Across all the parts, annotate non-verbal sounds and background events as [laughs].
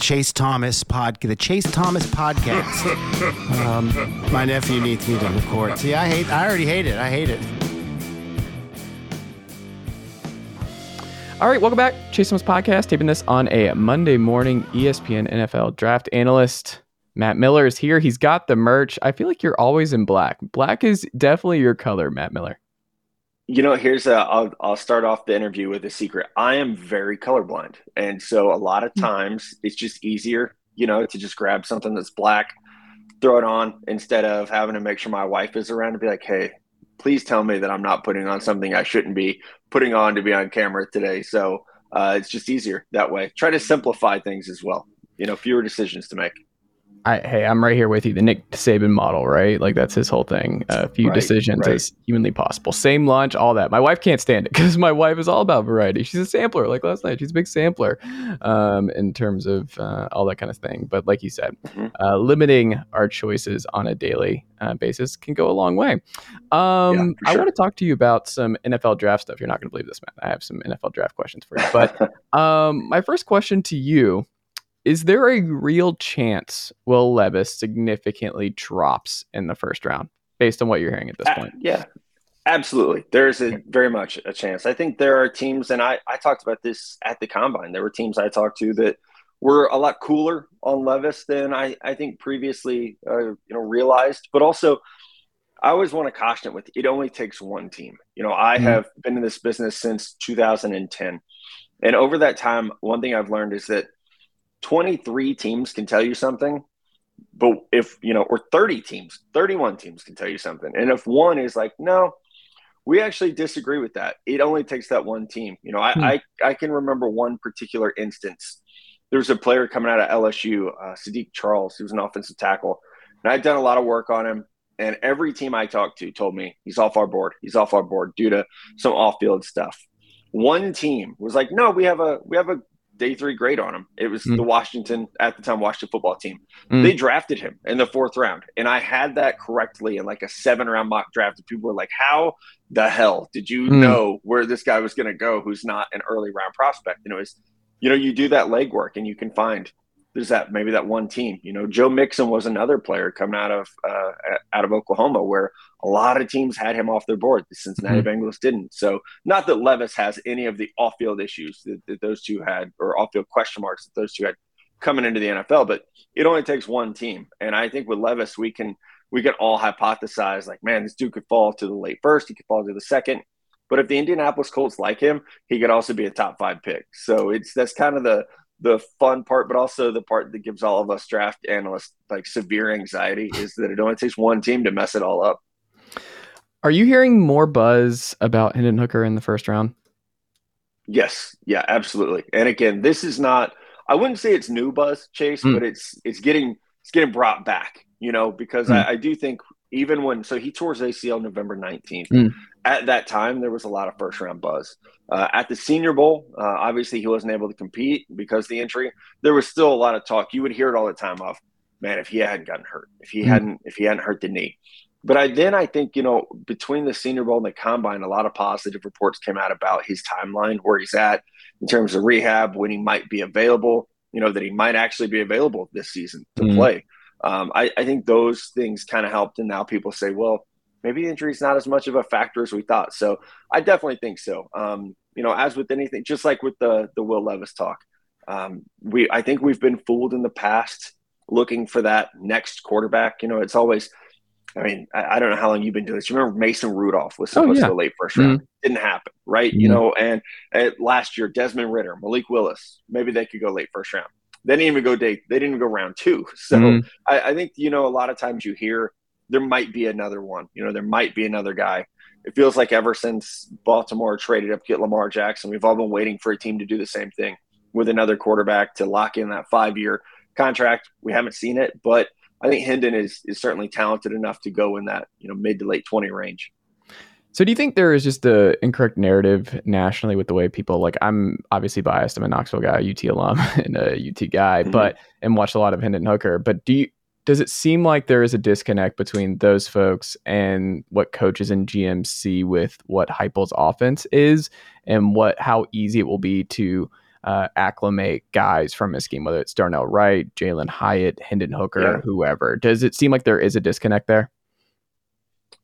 Chase Thomas pod, the Chase Thomas podcast. [laughs] um, my nephew needs me to record. See, I hate. I already hate it. I hate it. All right, welcome back. Chase Thomas podcast, taping this on a Monday morning. ESPN NFL draft analyst Matt Miller is here. He's got the merch. I feel like you're always in black. Black is definitely your color, Matt Miller. You know, here's a. I'll I'll start off the interview with a secret. I am very colorblind, and so a lot of hmm. times it's just easier, you know, to just grab something that's black, throw it on instead of having to make sure my wife is around to be like, hey, please tell me that I'm not putting on something I shouldn't be putting on to be on camera today. So uh, it's just easier that way. Try to simplify things as well. You know, fewer decisions to make. I, hey, I'm right here with you. The Nick Saban model, right? Like that's his whole thing. A uh, few right, decisions right. as humanly possible. Same lunch, all that. My wife can't stand it [laughs] because my wife is all about variety. She's a sampler. Like last night, she's a big sampler um, in terms of uh, all that kind of thing. But like you said, mm-hmm. uh, limiting our choices on a daily uh, basis can go a long way. Um, yeah, sure. I want to talk to you about some NFL draft stuff. You're not going to believe this, man. I have some NFL draft questions for you. But [laughs] um, my first question to you is there a real chance Will Levis significantly drops in the first round based on what you're hearing at this point? Uh, yeah, absolutely. There's a very much a chance. I think there are teams, and I, I talked about this at the combine. There were teams I talked to that were a lot cooler on Levis than I, I think previously uh, you know realized. But also, I always want to caution it with it only takes one team. You know, I mm-hmm. have been in this business since 2010, and over that time, one thing I've learned is that 23 teams can tell you something, but if, you know, or 30 teams, 31 teams can tell you something. And if one is like, no, we actually disagree with that. It only takes that one team. You know, I, hmm. I, I, can remember one particular instance. There was a player coming out of LSU, uh, Saahdiq Charles, he was an offensive tackle. And I'd done a lot of work on him. And every team I talked to told me he's off our board. He's off our board due to some off-field stuff. One team was like, "No, we have a we have a day three grade on him. It was mm. the Washington at the time Washington football team. Mm. They drafted him in the fourth round, and I had that correctly in like a seven round mock draft. And people were like, "How the hell did you mm. know where this guy was going to go? Who's not an early round prospect?" And it was, you know, you do that legwork, and you can find there's that maybe that one team. You know, Joe Mixon was another player coming out of uh, out of Oklahoma where a lot of teams had him off their board. The Cincinnati mm-hmm. Bengals didn't. So not that Levis has any of the off field issues that, that those two had or off field question marks that those two had coming into the NFL, but it only takes one team. And I think with Levis, we can we can all hypothesize like, man, this dude could fall to the late first, he could fall to the second. But if the Indianapolis Colts like him, he could also be a top five pick. So it's that's kind of the the fun part, but also the part that gives all of us draft analysts like severe anxiety is that it only takes one team to mess it all up. Are you hearing more buzz about Hendon Hooker in the first round? Yes, yeah, absolutely. And again, this is not I wouldn't say it's new buzz, Chase, mm. but it's it's getting it's getting brought back, you know, because mm. I, I, do think even when so he tore his ACL November 19th. Mm. At that time, there was a lot of first round buzz. Uh, at the Senior Bowl, uh, obviously he wasn't able to compete because the injury. There was still a lot of talk. You would hear it all the time of, man, if he hadn't gotten hurt, if he mm. hadn't, if he hadn't hurt the knee. But I then I think you know between the Senior Bowl and the Combine, a lot of positive reports came out about his timeline, where he's at in terms of rehab, when he might be available. You know that he might actually be available this season to mm. play um, I, I, think those things kind of helped. And now people say, well, maybe injury is not as much of a factor as we thought. So I definitely think so. Um, you know, as with anything, just like with the the Will Levis talk, um, we I think we've been fooled in the past looking for that next quarterback. You know, it's always I mean, I, I, don't know how long you've been doing this. You remember Mason Rudolph was supposed oh, yeah. to go late first round. Mm-hmm. Didn't happen, right? Mm-hmm. You know, and, and, last year, Desmond Ridder, Malik Willis, maybe they could go late first round. They didn't even go date. They didn't even go round two. [laughs] So mm-hmm. I, I think, you know, a lot of times you hear there might be another one. You know, there might be another guy. It feels like ever since Baltimore traded up to get Lamar Jackson, we've all been waiting for a team to do the same thing with another quarterback to lock in that five year contract. We haven't seen it, but I think Hendon is is certainly talented enough to go in that you know mid to late twenty range. So do you think there is just a incorrect narrative nationally with the way people like I'm obviously biased. I'm a Knoxville guy, UT alum, [laughs] and a UT guy, mm-hmm. but and watched a lot of Hendon Hooker. But do you does it seem like there is a disconnect between those folks and what coaches and GMs see with what Heupel's offense is and what how easy it will be to uh, acclimate guys from his scheme, whether it's Darnell Wright, Jalin Hyatt, Hendon Hooker, yeah. whoever. Does it seem like there is a disconnect there?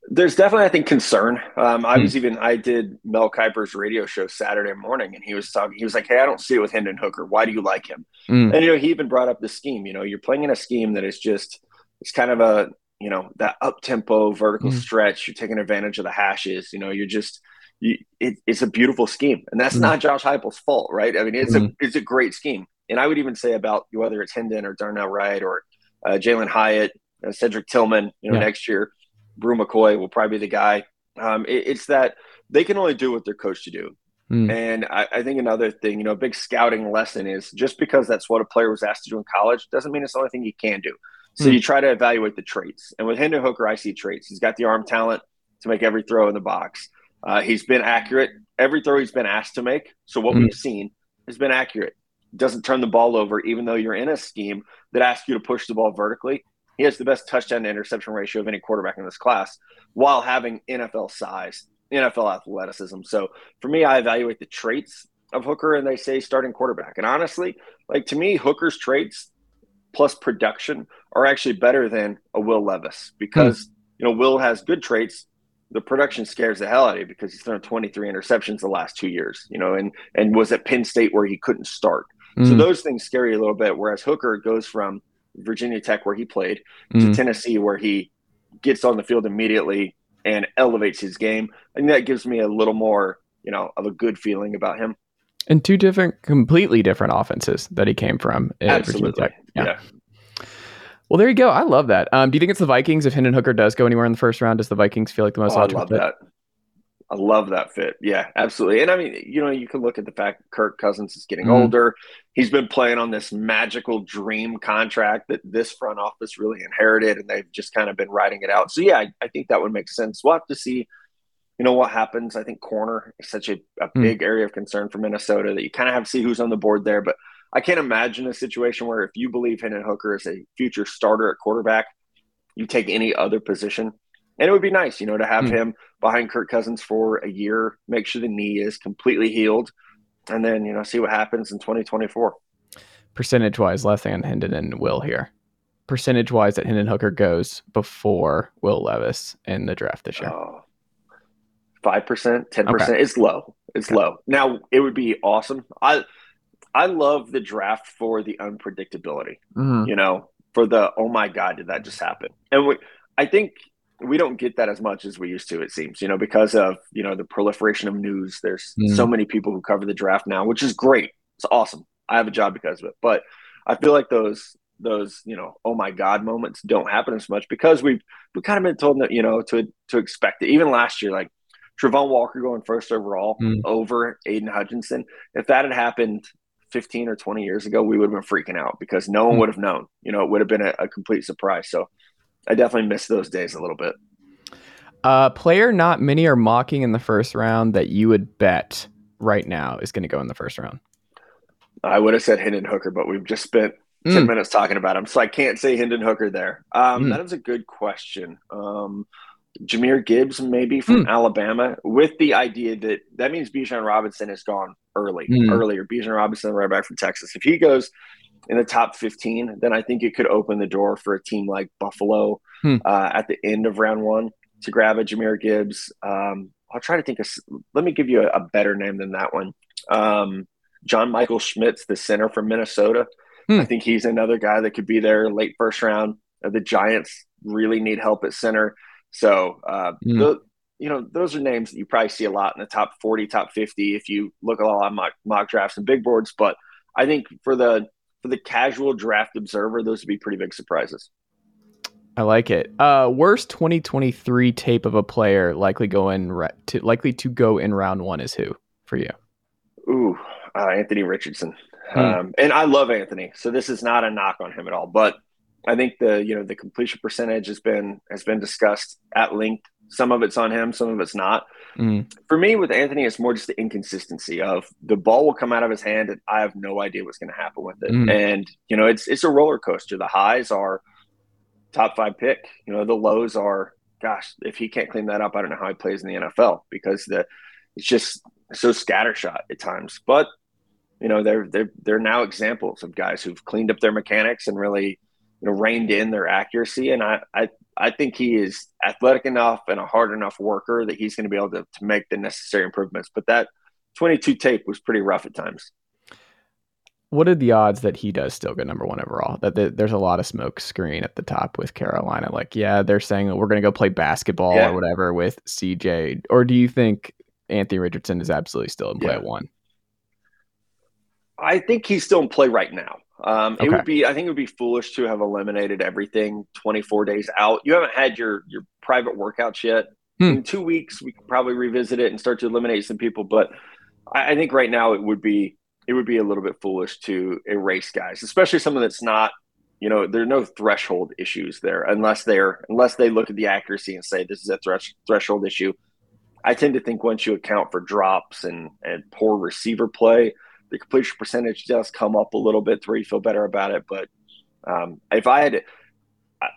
There's definitely, I think, concern. Um, I hmm. was even, I did Mel Kiper's radio show Saturday morning, and he was talking. He was like, "Hey, I don't see it with Hendon Hooker. Why do you like him?" Mm. And you know, he even brought up the scheme. You know, you're playing in a scheme that is just, it's kind of a, you know, that up tempo vertical mm. stretch. You're taking advantage of the hashes. You know, you're just you, it, it's a beautiful scheme, and that's mm not Josh Heupel's fault, right? I mean, it's mm a it's a great scheme, and I would even say about whether it's Hendon or Darnell Wright or uh, Jalin Hyatt, uh, Cedric Tillman, you know, yeah. next year, Bru McCoy will probably be the guy. Um, it, it's that they can only do what they're coached to do. Mm. And I, I, think another thing, you know, a big scouting lesson is just because that's what a player was asked to do in college doesn't mean it's the only thing he can do. So mm. you try to evaluate the traits. And with Hendon Hooker, I see traits. He's got the arm talent to make every throw in the box. Uh, he's been accurate every throw he's been asked to make. So what mm-hmm. we've seen has been accurate. Doesn't turn the ball over, even though you're in a scheme that asks you to push the ball vertically. He has the best touchdown to interception ratio of any quarterback in this class, while having NFL size, NFL athleticism. So for me, I evaluate the traits of Hooker, and they say starting quarterback. And honestly, like to me, Hooker's traits plus production are actually better than a Will Levis because mm. you know Will has good traits, the production scares the hell out of you because he's thrown 23 interceptions the last two years, you know, and and was at Penn State where he couldn't start. Mm. So those things scare you a little bit. Whereas Hooker goes from Virginia Tech where he played mm. to Tennessee where he gets on the field immediately and elevates his game. And that gives me a little more, you know, of a good feeling about him. And two different, completely different offenses that he came from. Absolutely. Yeah. yeah. Well, there you go. I love that. Um, do you think it's the Vikings if Hendon Hooker does go anywhere in the first round? Does the Vikings feel like the most oh, logical I love that. I love that fit. Yeah, absolutely. And I mean, you know, you can look at the fact Kirk Cousins is getting mm older. He's been playing on this magical dream contract that this front office really inherited, and they've just kind of been riding it out. So yeah, I, I think that would make sense. We'll have to see, you know, what happens. I think corner is such a, a mm big area of concern for Minnesota that you kind of have to see who's on the board there. But I can't imagine a situation where if you believe Hendon Hooker is a future starter at quarterback, you take any other position. And it would be nice, you know, to have mm. him behind Kirk Cousins for a year, make sure the knee is completely healed, and then, you know, see what happens in 2024. Percentage wise, last thing on Hendon and Will here. Percentage wise that Hendon Hooker goes before Will Levis in the draft this year. Oh, five percent, ten percent. It's low. It's okay. low. Now it would be awesome. I I love the draft for the unpredictability. Mm-hmm. You know, for the oh my god, did that just happen? And we, I think we don't get that as much as we used to. It seems, you know, because of you know the proliferation of news. There's mm-hmm. so many people who cover the draft now, which is great. It's awesome. I have a job because of it, but I feel like those those you know oh my god moments don't happen as much because we've we kind of been told that you know to to expect it. Even last year, like Travon Walker going first overall mm. over Aidan Hutchinson. If that had happened 15 or 20 years ago, we would have been freaking out because no one hmm. would have known. You know, it would have been a, a complete surprise. So I definitely miss those days a little bit. Uh, player not many are mocking in the first round that you would bet right now is going to go in the first round. I would have said Hendon Hooker, but we've just spent 10 mm. minutes talking about him. So I can't say Hendon Hooker there. Um, mm. That is a good question. Um, Jahmyr Gibbs, maybe from mm. Alabama, with the idea that that means Bijan Robinson is gone early, mm. earlier. Bijan Robinson, right back from Texas. If he goes in the top 15, then I think it could open the door for a team like Buffalo mm. uh, at the end of round one to grab a Jahmyr Gibbs. Um, I'll try to think of, let me give you a, a better name than that one. Um, John Michael Schmitz, the center from Minnesota. Hmm. I think he's another guy that could be there late first round. Uh, the Giants really need help at center. So, uh, mm. the, you know, those are names that you probably see a lot in the top 40, top 50 if you look at a lot of mock, mock drafts and big boards. But I think for the for the casual draft observer, those would be pretty big surprises. I like it. Uh, worst 2023 tape of a player likely going to likely to go in round one is who for you? Ooh, uh, Anthony Richardson. Hmm. Um, and I love Anthony, so this is not a knock on him at all. But I think the you know the completion percentage has been has been discussed at length. Some of it's on him, some of it's not. Mm. For me, with Anthony, it's more just the inconsistency of the ball will come out of his hand, and I have no idea what's going to happen with it. Mm. And you know, it's it's a roller coaster. The highs are top five pick. You know, the lows are, gosh, if he can't clean that up, I don't know how he plays in the NFL because the it's just so scattershot at times. But you know, they're they're they're now examples of guys who've cleaned up their mechanics and really you know reined in their accuracy. And I I I think he is athletic enough and a hard enough worker that he's going to be able to, to make the necessary improvements. But that 22 tape was pretty rough at times what are the odds that he does still get number one overall? That there's a lot of smoke screen at the top with Carolina. Like, yeah, they're saying that we're going to go play basketball yeah. or whatever with CJ. Or do you think Anthony Richardson is absolutely still in play yeah. at one? I think he's still in play right now. Um, okay. It would be, I think, it would be foolish to have eliminated everything 24 days out. You haven't had your your private workouts yet. Hmm. In two weeks, we can probably revisit it and start to eliminate some people. But I, I think right now it would be it would be a little bit foolish to erase guys, especially someone that's not, you know, there are no threshold issues there unless they're unless they look at the accuracy and say this is a thresh, threshold issue. I tend to think once you account for drops and and poor receiver play, the completion percentage does come up a little bit to where you feel better about it. But um, if I had,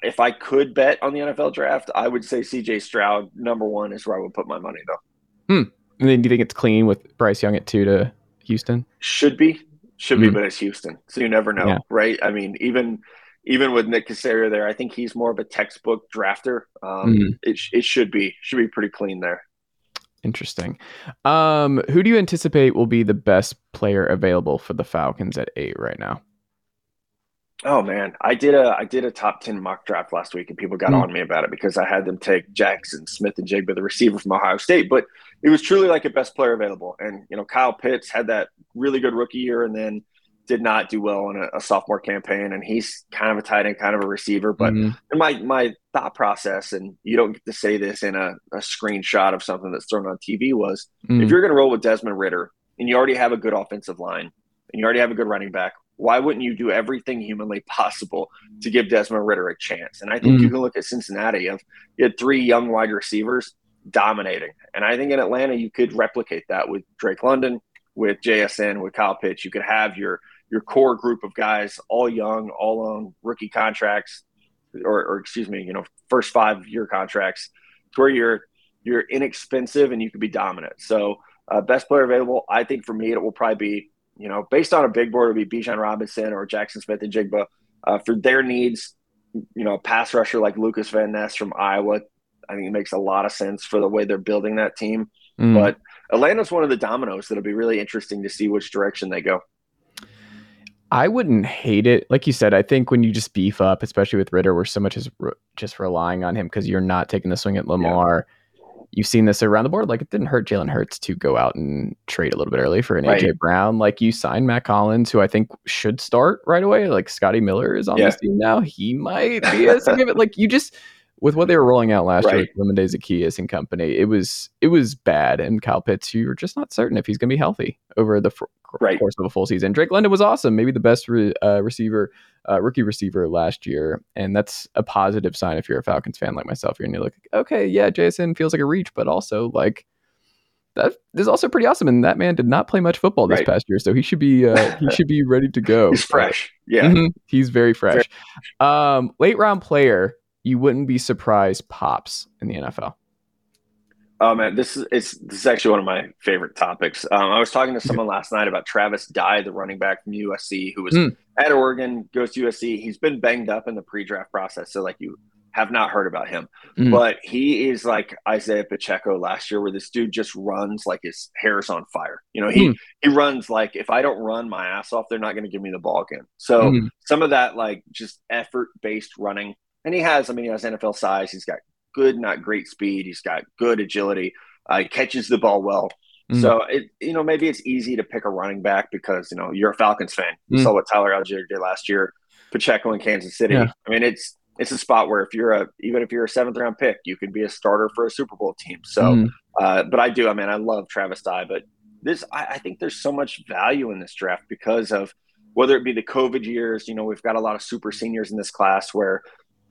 if I could bet on the NFL draft, I would say C.J. Stroud number one is where I would put my money though. Hmm. And then do you think it's clean with Bryce Young at two to Houston? Should be, should mm-hmm. be, but it's Houston, so you never know, yeah. right? I mean, even even with Nick Caserio there, I think he's more of a textbook drafter. Um, mm-hmm. it it should be should be pretty clean there. Interesting. Um, who do you anticipate will be the best player available for the Falcons at eight right now? Oh man, I did a I did a top ten mock draft last week, and people got mm. on me about it because I had them take Jaxon Smith-Njigba, the receiver from Ohio State. But it was truly like a best player available, and you know Kyle Pitts had that really good rookie year, and then did not do well in a, a sophomore campaign, and he's kind of a tight end, kind of a receiver. But mm. my my thought process, and you don't get to say this in a, a screenshot of something that's thrown on TV, was mm. if you're going to roll with Desmond Ridder and you already have a good offensive line, and you already have a good running back, why wouldn't you do everything humanly [laughs] possible to give Desmond Ridder a chance? And I think mm-hmm. you can look at Cincinnati of you had three young wide receivers dominating. And I think in Atlanta you could replicate that with Drake London, with JSN, with Kyle Pitts. You could have your your core group of guys all young, all on rookie contracts, or, or excuse me, you know, first five year contracts, to where you're you're inexpensive and you could be dominant. So uh, best player available, I think for me it will probably be you know, based on a big board, it would be Bijan Robinson or Jaxon Smith-Njigba uh, for their needs. You know, a pass rusher like Lucas Van Ness from Iowa, I think it makes a lot of sense for the way they're building that team. Mm. But Atlanta's one of the dominoes that'll be really interesting to see which direction they go. I wouldn't hate it. Like you said, I think when you just beef up, especially with Ridder, where so much is re- just relying on him because you're not taking the swing at Lamar. Yeah you've seen this around the board. Like it didn't hurt Jalen Hurts to go out and trade a little bit early for an right. AJ Brown. Like you signed Mack Hollins, who I think should start right away. Like Scotty Miller is on yeah. this team now. He might be a significant. like you just with what they were rolling out last right. year with Lemon Zaccheaus and company, it was it was bad. And Kyle Pitts, you were just not certain if he's going to be healthy over the right. course of a full season. Drake London was awesome, maybe the best re, uh, receiver, uh, rookie receiver last year, and that's a positive sign if you're a Falcons fan like myself. You're and you're like, okay, yeah, Jason feels like a reach, but also like that is also pretty awesome. And that man did not play much football this right. past year, so he should be uh, he [laughs] should be ready to go. He's fresh, yeah, mm-hmm. he's very fresh. Um, late round player, you wouldn't be surprised pops in the NFL. Oh man, this is it's this is actually one of my favorite topics. Um, I was talking to someone last night about Travis Dye, the running back from USC, who was mm. at Oregon, goes to USC. He's been banged up in the pre-draft process, so like you have not heard about him, mm. but he is like Isaiah Pacheco last year, where this dude just runs like his hair is on fire. You know, he mm. he runs like if I don't run my ass off, they're not going to give me the ball again. So hmm. some of that like just effort based running, and he has. I mean, he has NFL size. He's got good, not great speed. He's got good agility. Uh, he catches the ball well. Mm. So it, you know, maybe it's easy to pick a running back because you know you're a Falcons fan. You mm. saw what Tyler Allgeier did last year, Pacheco in Kansas City. Yeah. I mean, it's it's a spot where if you're a even if you're a seventh round pick, you could be a starter for a Super Bowl team. So, mm. uh, but I do. I mean, I love Travis Dye, but this I, I think there's so much value in this draft because of whether it be the COVID years. You know, we've got a lot of super seniors in this class where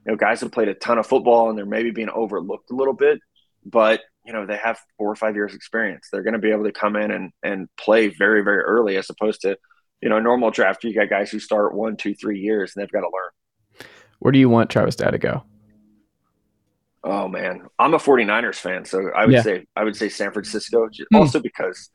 you know guys have played a ton of football and they're maybe being overlooked a little bit, but you know they have four or five years experience. They're going to be able to come in and and play very very early as opposed to you know normal draft. You got guys who start one, two, three years and they've got to learn. Where do you want Travis Dye to go? Oh man, I'm a 49ers fan, so I would yeah. say I would say San Francisco, hmm. also because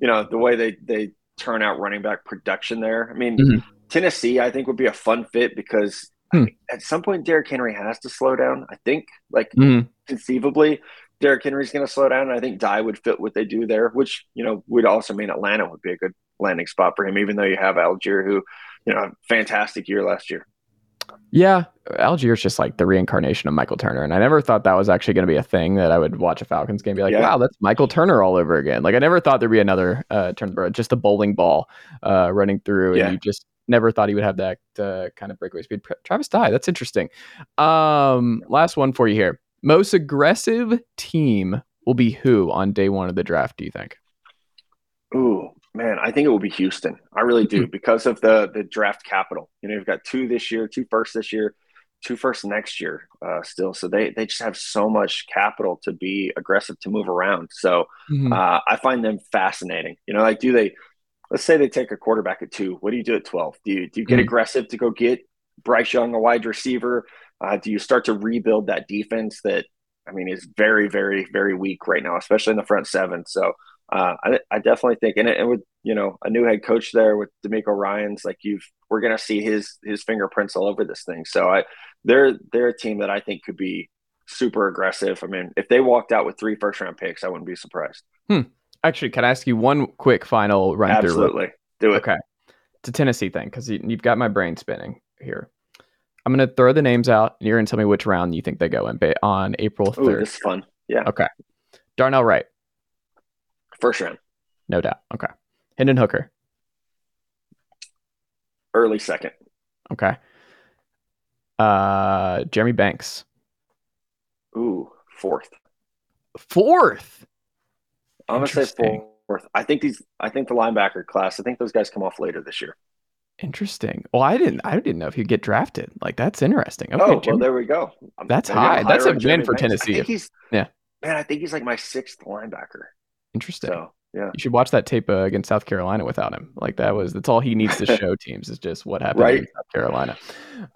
you know the way they they turn out running back production there. I mean, mm-hmm. Tennessee, I think would be a fun fit because hmm. at some point Derrick Henry has to slow down. I think, like mm-hmm. conceivably, Derrick Henry's going to slow down, and I think Dye would fit what they do there, which you know would also mean Atlanta would be a good landing spot for him, even though you have Allgeier, who you know fantastic year last year. Yeah, Allgeier's just like the reincarnation of Michael Turner, and I never thought that was actually going to be a thing that I would watch a Falcons game, and be like, yeah. "Wow, that's Michael Turner all over again." Like I never thought there'd be another uh, Turner, just a bowling ball uh, running through, yeah. and you just never thought he would have that uh, kind of breakaway speed. Travis Dye, that's interesting. Um, last one for you here. Most aggressive team will be who on day one of the draft? Do you think? Ooh, Man, I think it will be Houston. I really do [laughs] because of the the draft capital. You know, you've got two this year, two first this year, two first next year uh, still. So they they just have so much capital to be aggressive to move around. So mm-hmm. uh, I find them fascinating. You know, like do they? Let's say they take a quarterback at two. What do you do at twelve? Do you do you get mm-hmm. aggressive to go get Bryce Young, a wide receiver? Uh, do you start to rebuild that defense that I mean is very very very weak right now, especially in the front seven? So uh, I, I, definitely think, and, it, and with you know a new head coach there with DeMeco Ryans, like you've we're gonna see his his fingerprints all over this thing. So I they're they're a team that I think could be super aggressive. I mean, if they walked out with three first round picks, I wouldn't be surprised. Hmm. Actually, can I ask you one quick final run Absolutely. through? Absolutely, do it. Okay, it's a Tennessee thing because you, you've got my brain spinning here. I'm gonna throw the names out, and you're gonna tell me which round you think they go in on April third. This is fun. Yeah. Okay. Darnell Wright. First round. No doubt. Okay. Hendon Hooker. Early second. Okay. Uh Jeremy Banks. Ooh, fourth. Fourth. I'm gonna say fourth. I think these I think the linebacker class, I think those guys come off later this year. Interesting. Well, I didn't. I didn't know if he'd get drafted. Like that's interesting. Okay, oh, well, there we go. That's high. That's a win for Banks. Tennessee. he's yeah. Man, I think he's like my sixth linebacker. Interesting. So, yeah. You should watch that tape uh, against South Carolina without him. Like that was that's all he needs to [laughs] show teams is just what happened right? in South Carolina.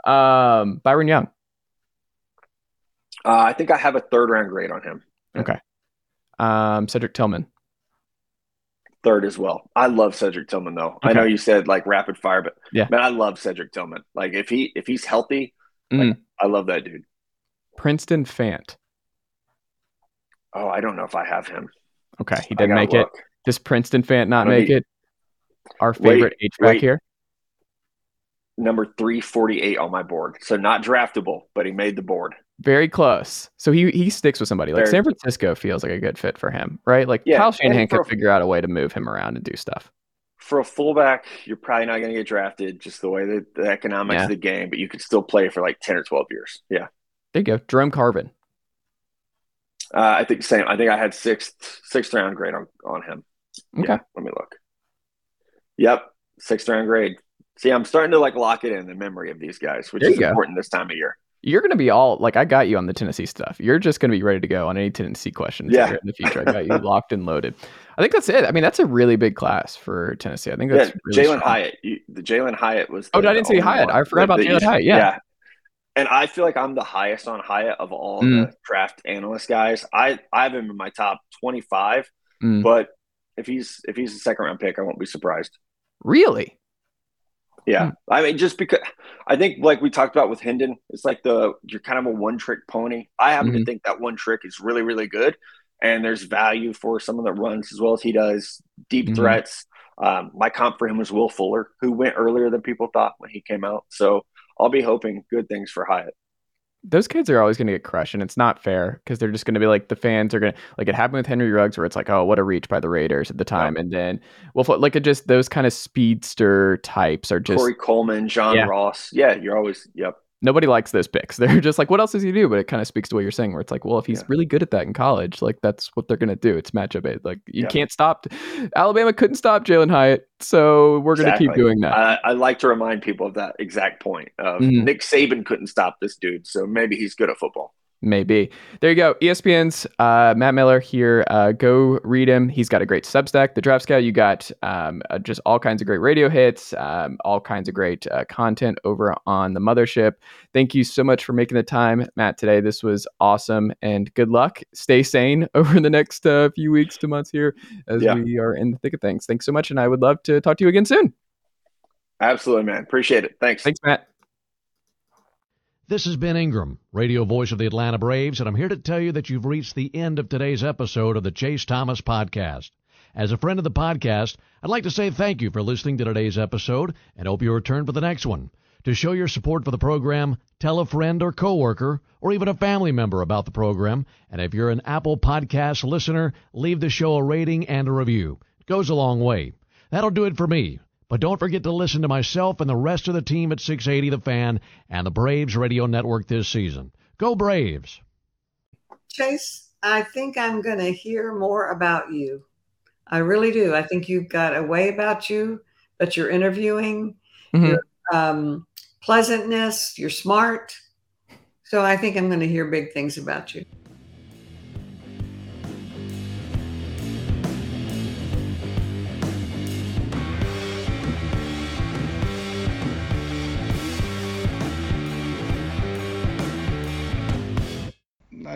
Um, Byron Young. Uh, I think I have a third round grade on him. Okay. Um, Cedric Tillman. Third as well. I love Cedric Tillman though. Okay. I know you said like rapid fire, but yeah, man, I love Cedric Tillman. Like if he if he's healthy, mm. like, I love that dude. Princeton Fant. Oh, I don't know if I have him. Okay, he didn't make look. it. Does Princeton Fant not make it? Our favorite wait, HVAC wait. here. Number 348 on my board. So not draftable, but he made the board. Very close. So he he sticks with somebody. Like Very San Francisco feels like a good fit for him, right? Like yeah, Kyle Shanahan could figure out a way to move him around and do stuff. For a fullback, you're probably not going to get drafted, just the way that the economics yeah. of the game, but you could still play for like 10 or 12 years. Yeah. There you go. Jerome Carvin. Uh, I think same. I think I had sixth sixth round grade on on him. Okay. Yeah, let me look. Yep, sixth round grade. See, I'm starting to like lock it in the memory of these guys, which is important this time of year. You're going to be all like I got you on the Tennessee stuff. You're just going to be ready to go on any Tennessee questions yeah. in the future. I got you locked and loaded. I think that's it. I mean, that's a really big class for Tennessee. I think that's yeah, really Jalin Hyatt. You, the Jalin Hyatt was. Oh, no, I didn't say Hyatt. One. I forgot about Jalen Hyatt. Yeah. yeah. And I feel like I'm the highest on Hyatt of all mm. the draft analyst guys. I I have him in my top 25, mm. but if he's if he's a second round pick, I won't be surprised. Really? Yeah, hmm. I mean, just because I think, like we talked about with Hendon, it's like the you're kind of a one trick pony. I happen mm-hmm. to think that one trick is really, really good, and there's value for someone that runs as well as he does, deep mm-hmm. threats. Um, my comp for him was Will Fuller, who went earlier than people thought when he came out. So I'll be hoping good things for Hyatt. Those kids are always going to get crushed and it's not fair because they're just going to be like the fans are going to like it happened with henry ruggs where it's like oh what a reach by the raiders at the time yeah. and then well like it just those kind of speedster types are just corey coleman john yeah. ross yeah you're always yep nobody likes those picks. [laughs] They're just like, what else does he do? But it kind of speaks to what you're saying, where it's like, well, if he's yeah. really good at that in college, like that's what they're gonna do. It's matchup it. Like you yeah. can't stop. Alabama couldn't stop Jalin Hyatt, so we're gonna keep doing that. I, I, like to remind people of that exact point. Of mm-hmm. Nick Saban couldn't stop this dude, so maybe he's good at football. Maybe. There you go. ESPN's uh, Matt Miller here. Uh, go read him. He's got a great Substack, The Draft Scout. You got um, uh, just all kinds of great radio hits, um, all kinds of great uh, content over on the mothership. Thank you so much for making the time, Matt, today. This was awesome. And good luck. Stay sane [laughs] over the next uh, few weeks to months here as yeah. we are in the thick of things. Thanks so much. And I would love to talk to you again soon. Absolutely, man. Appreciate it. Thanks. Thanks, Matt. This is Ben Ingram, radio voice of the Atlanta Braves, and I'm here to tell you that you've reached the end of today's episode of the Chase Thomas Podcast. As a friend of the podcast, I'd like to say thank you for listening to today's episode and hope you return for the next one. To show your support for the program, tell a friend or coworker or even a family member about the program. And if you're an Apple Podcast listener, leave the show a rating and a review. It goes a long way. That'll do it for me. But don't forget to listen to myself and the rest of the team at 680 The Fan and the Braves Radio Network this season. Go Braves! Chase, I think I'm going to hear more about you. I really do. I think you've got a way about you that you're interviewing, mm-hmm. your um, pleasantness, you're smart. So I think I'm going to hear big things about you.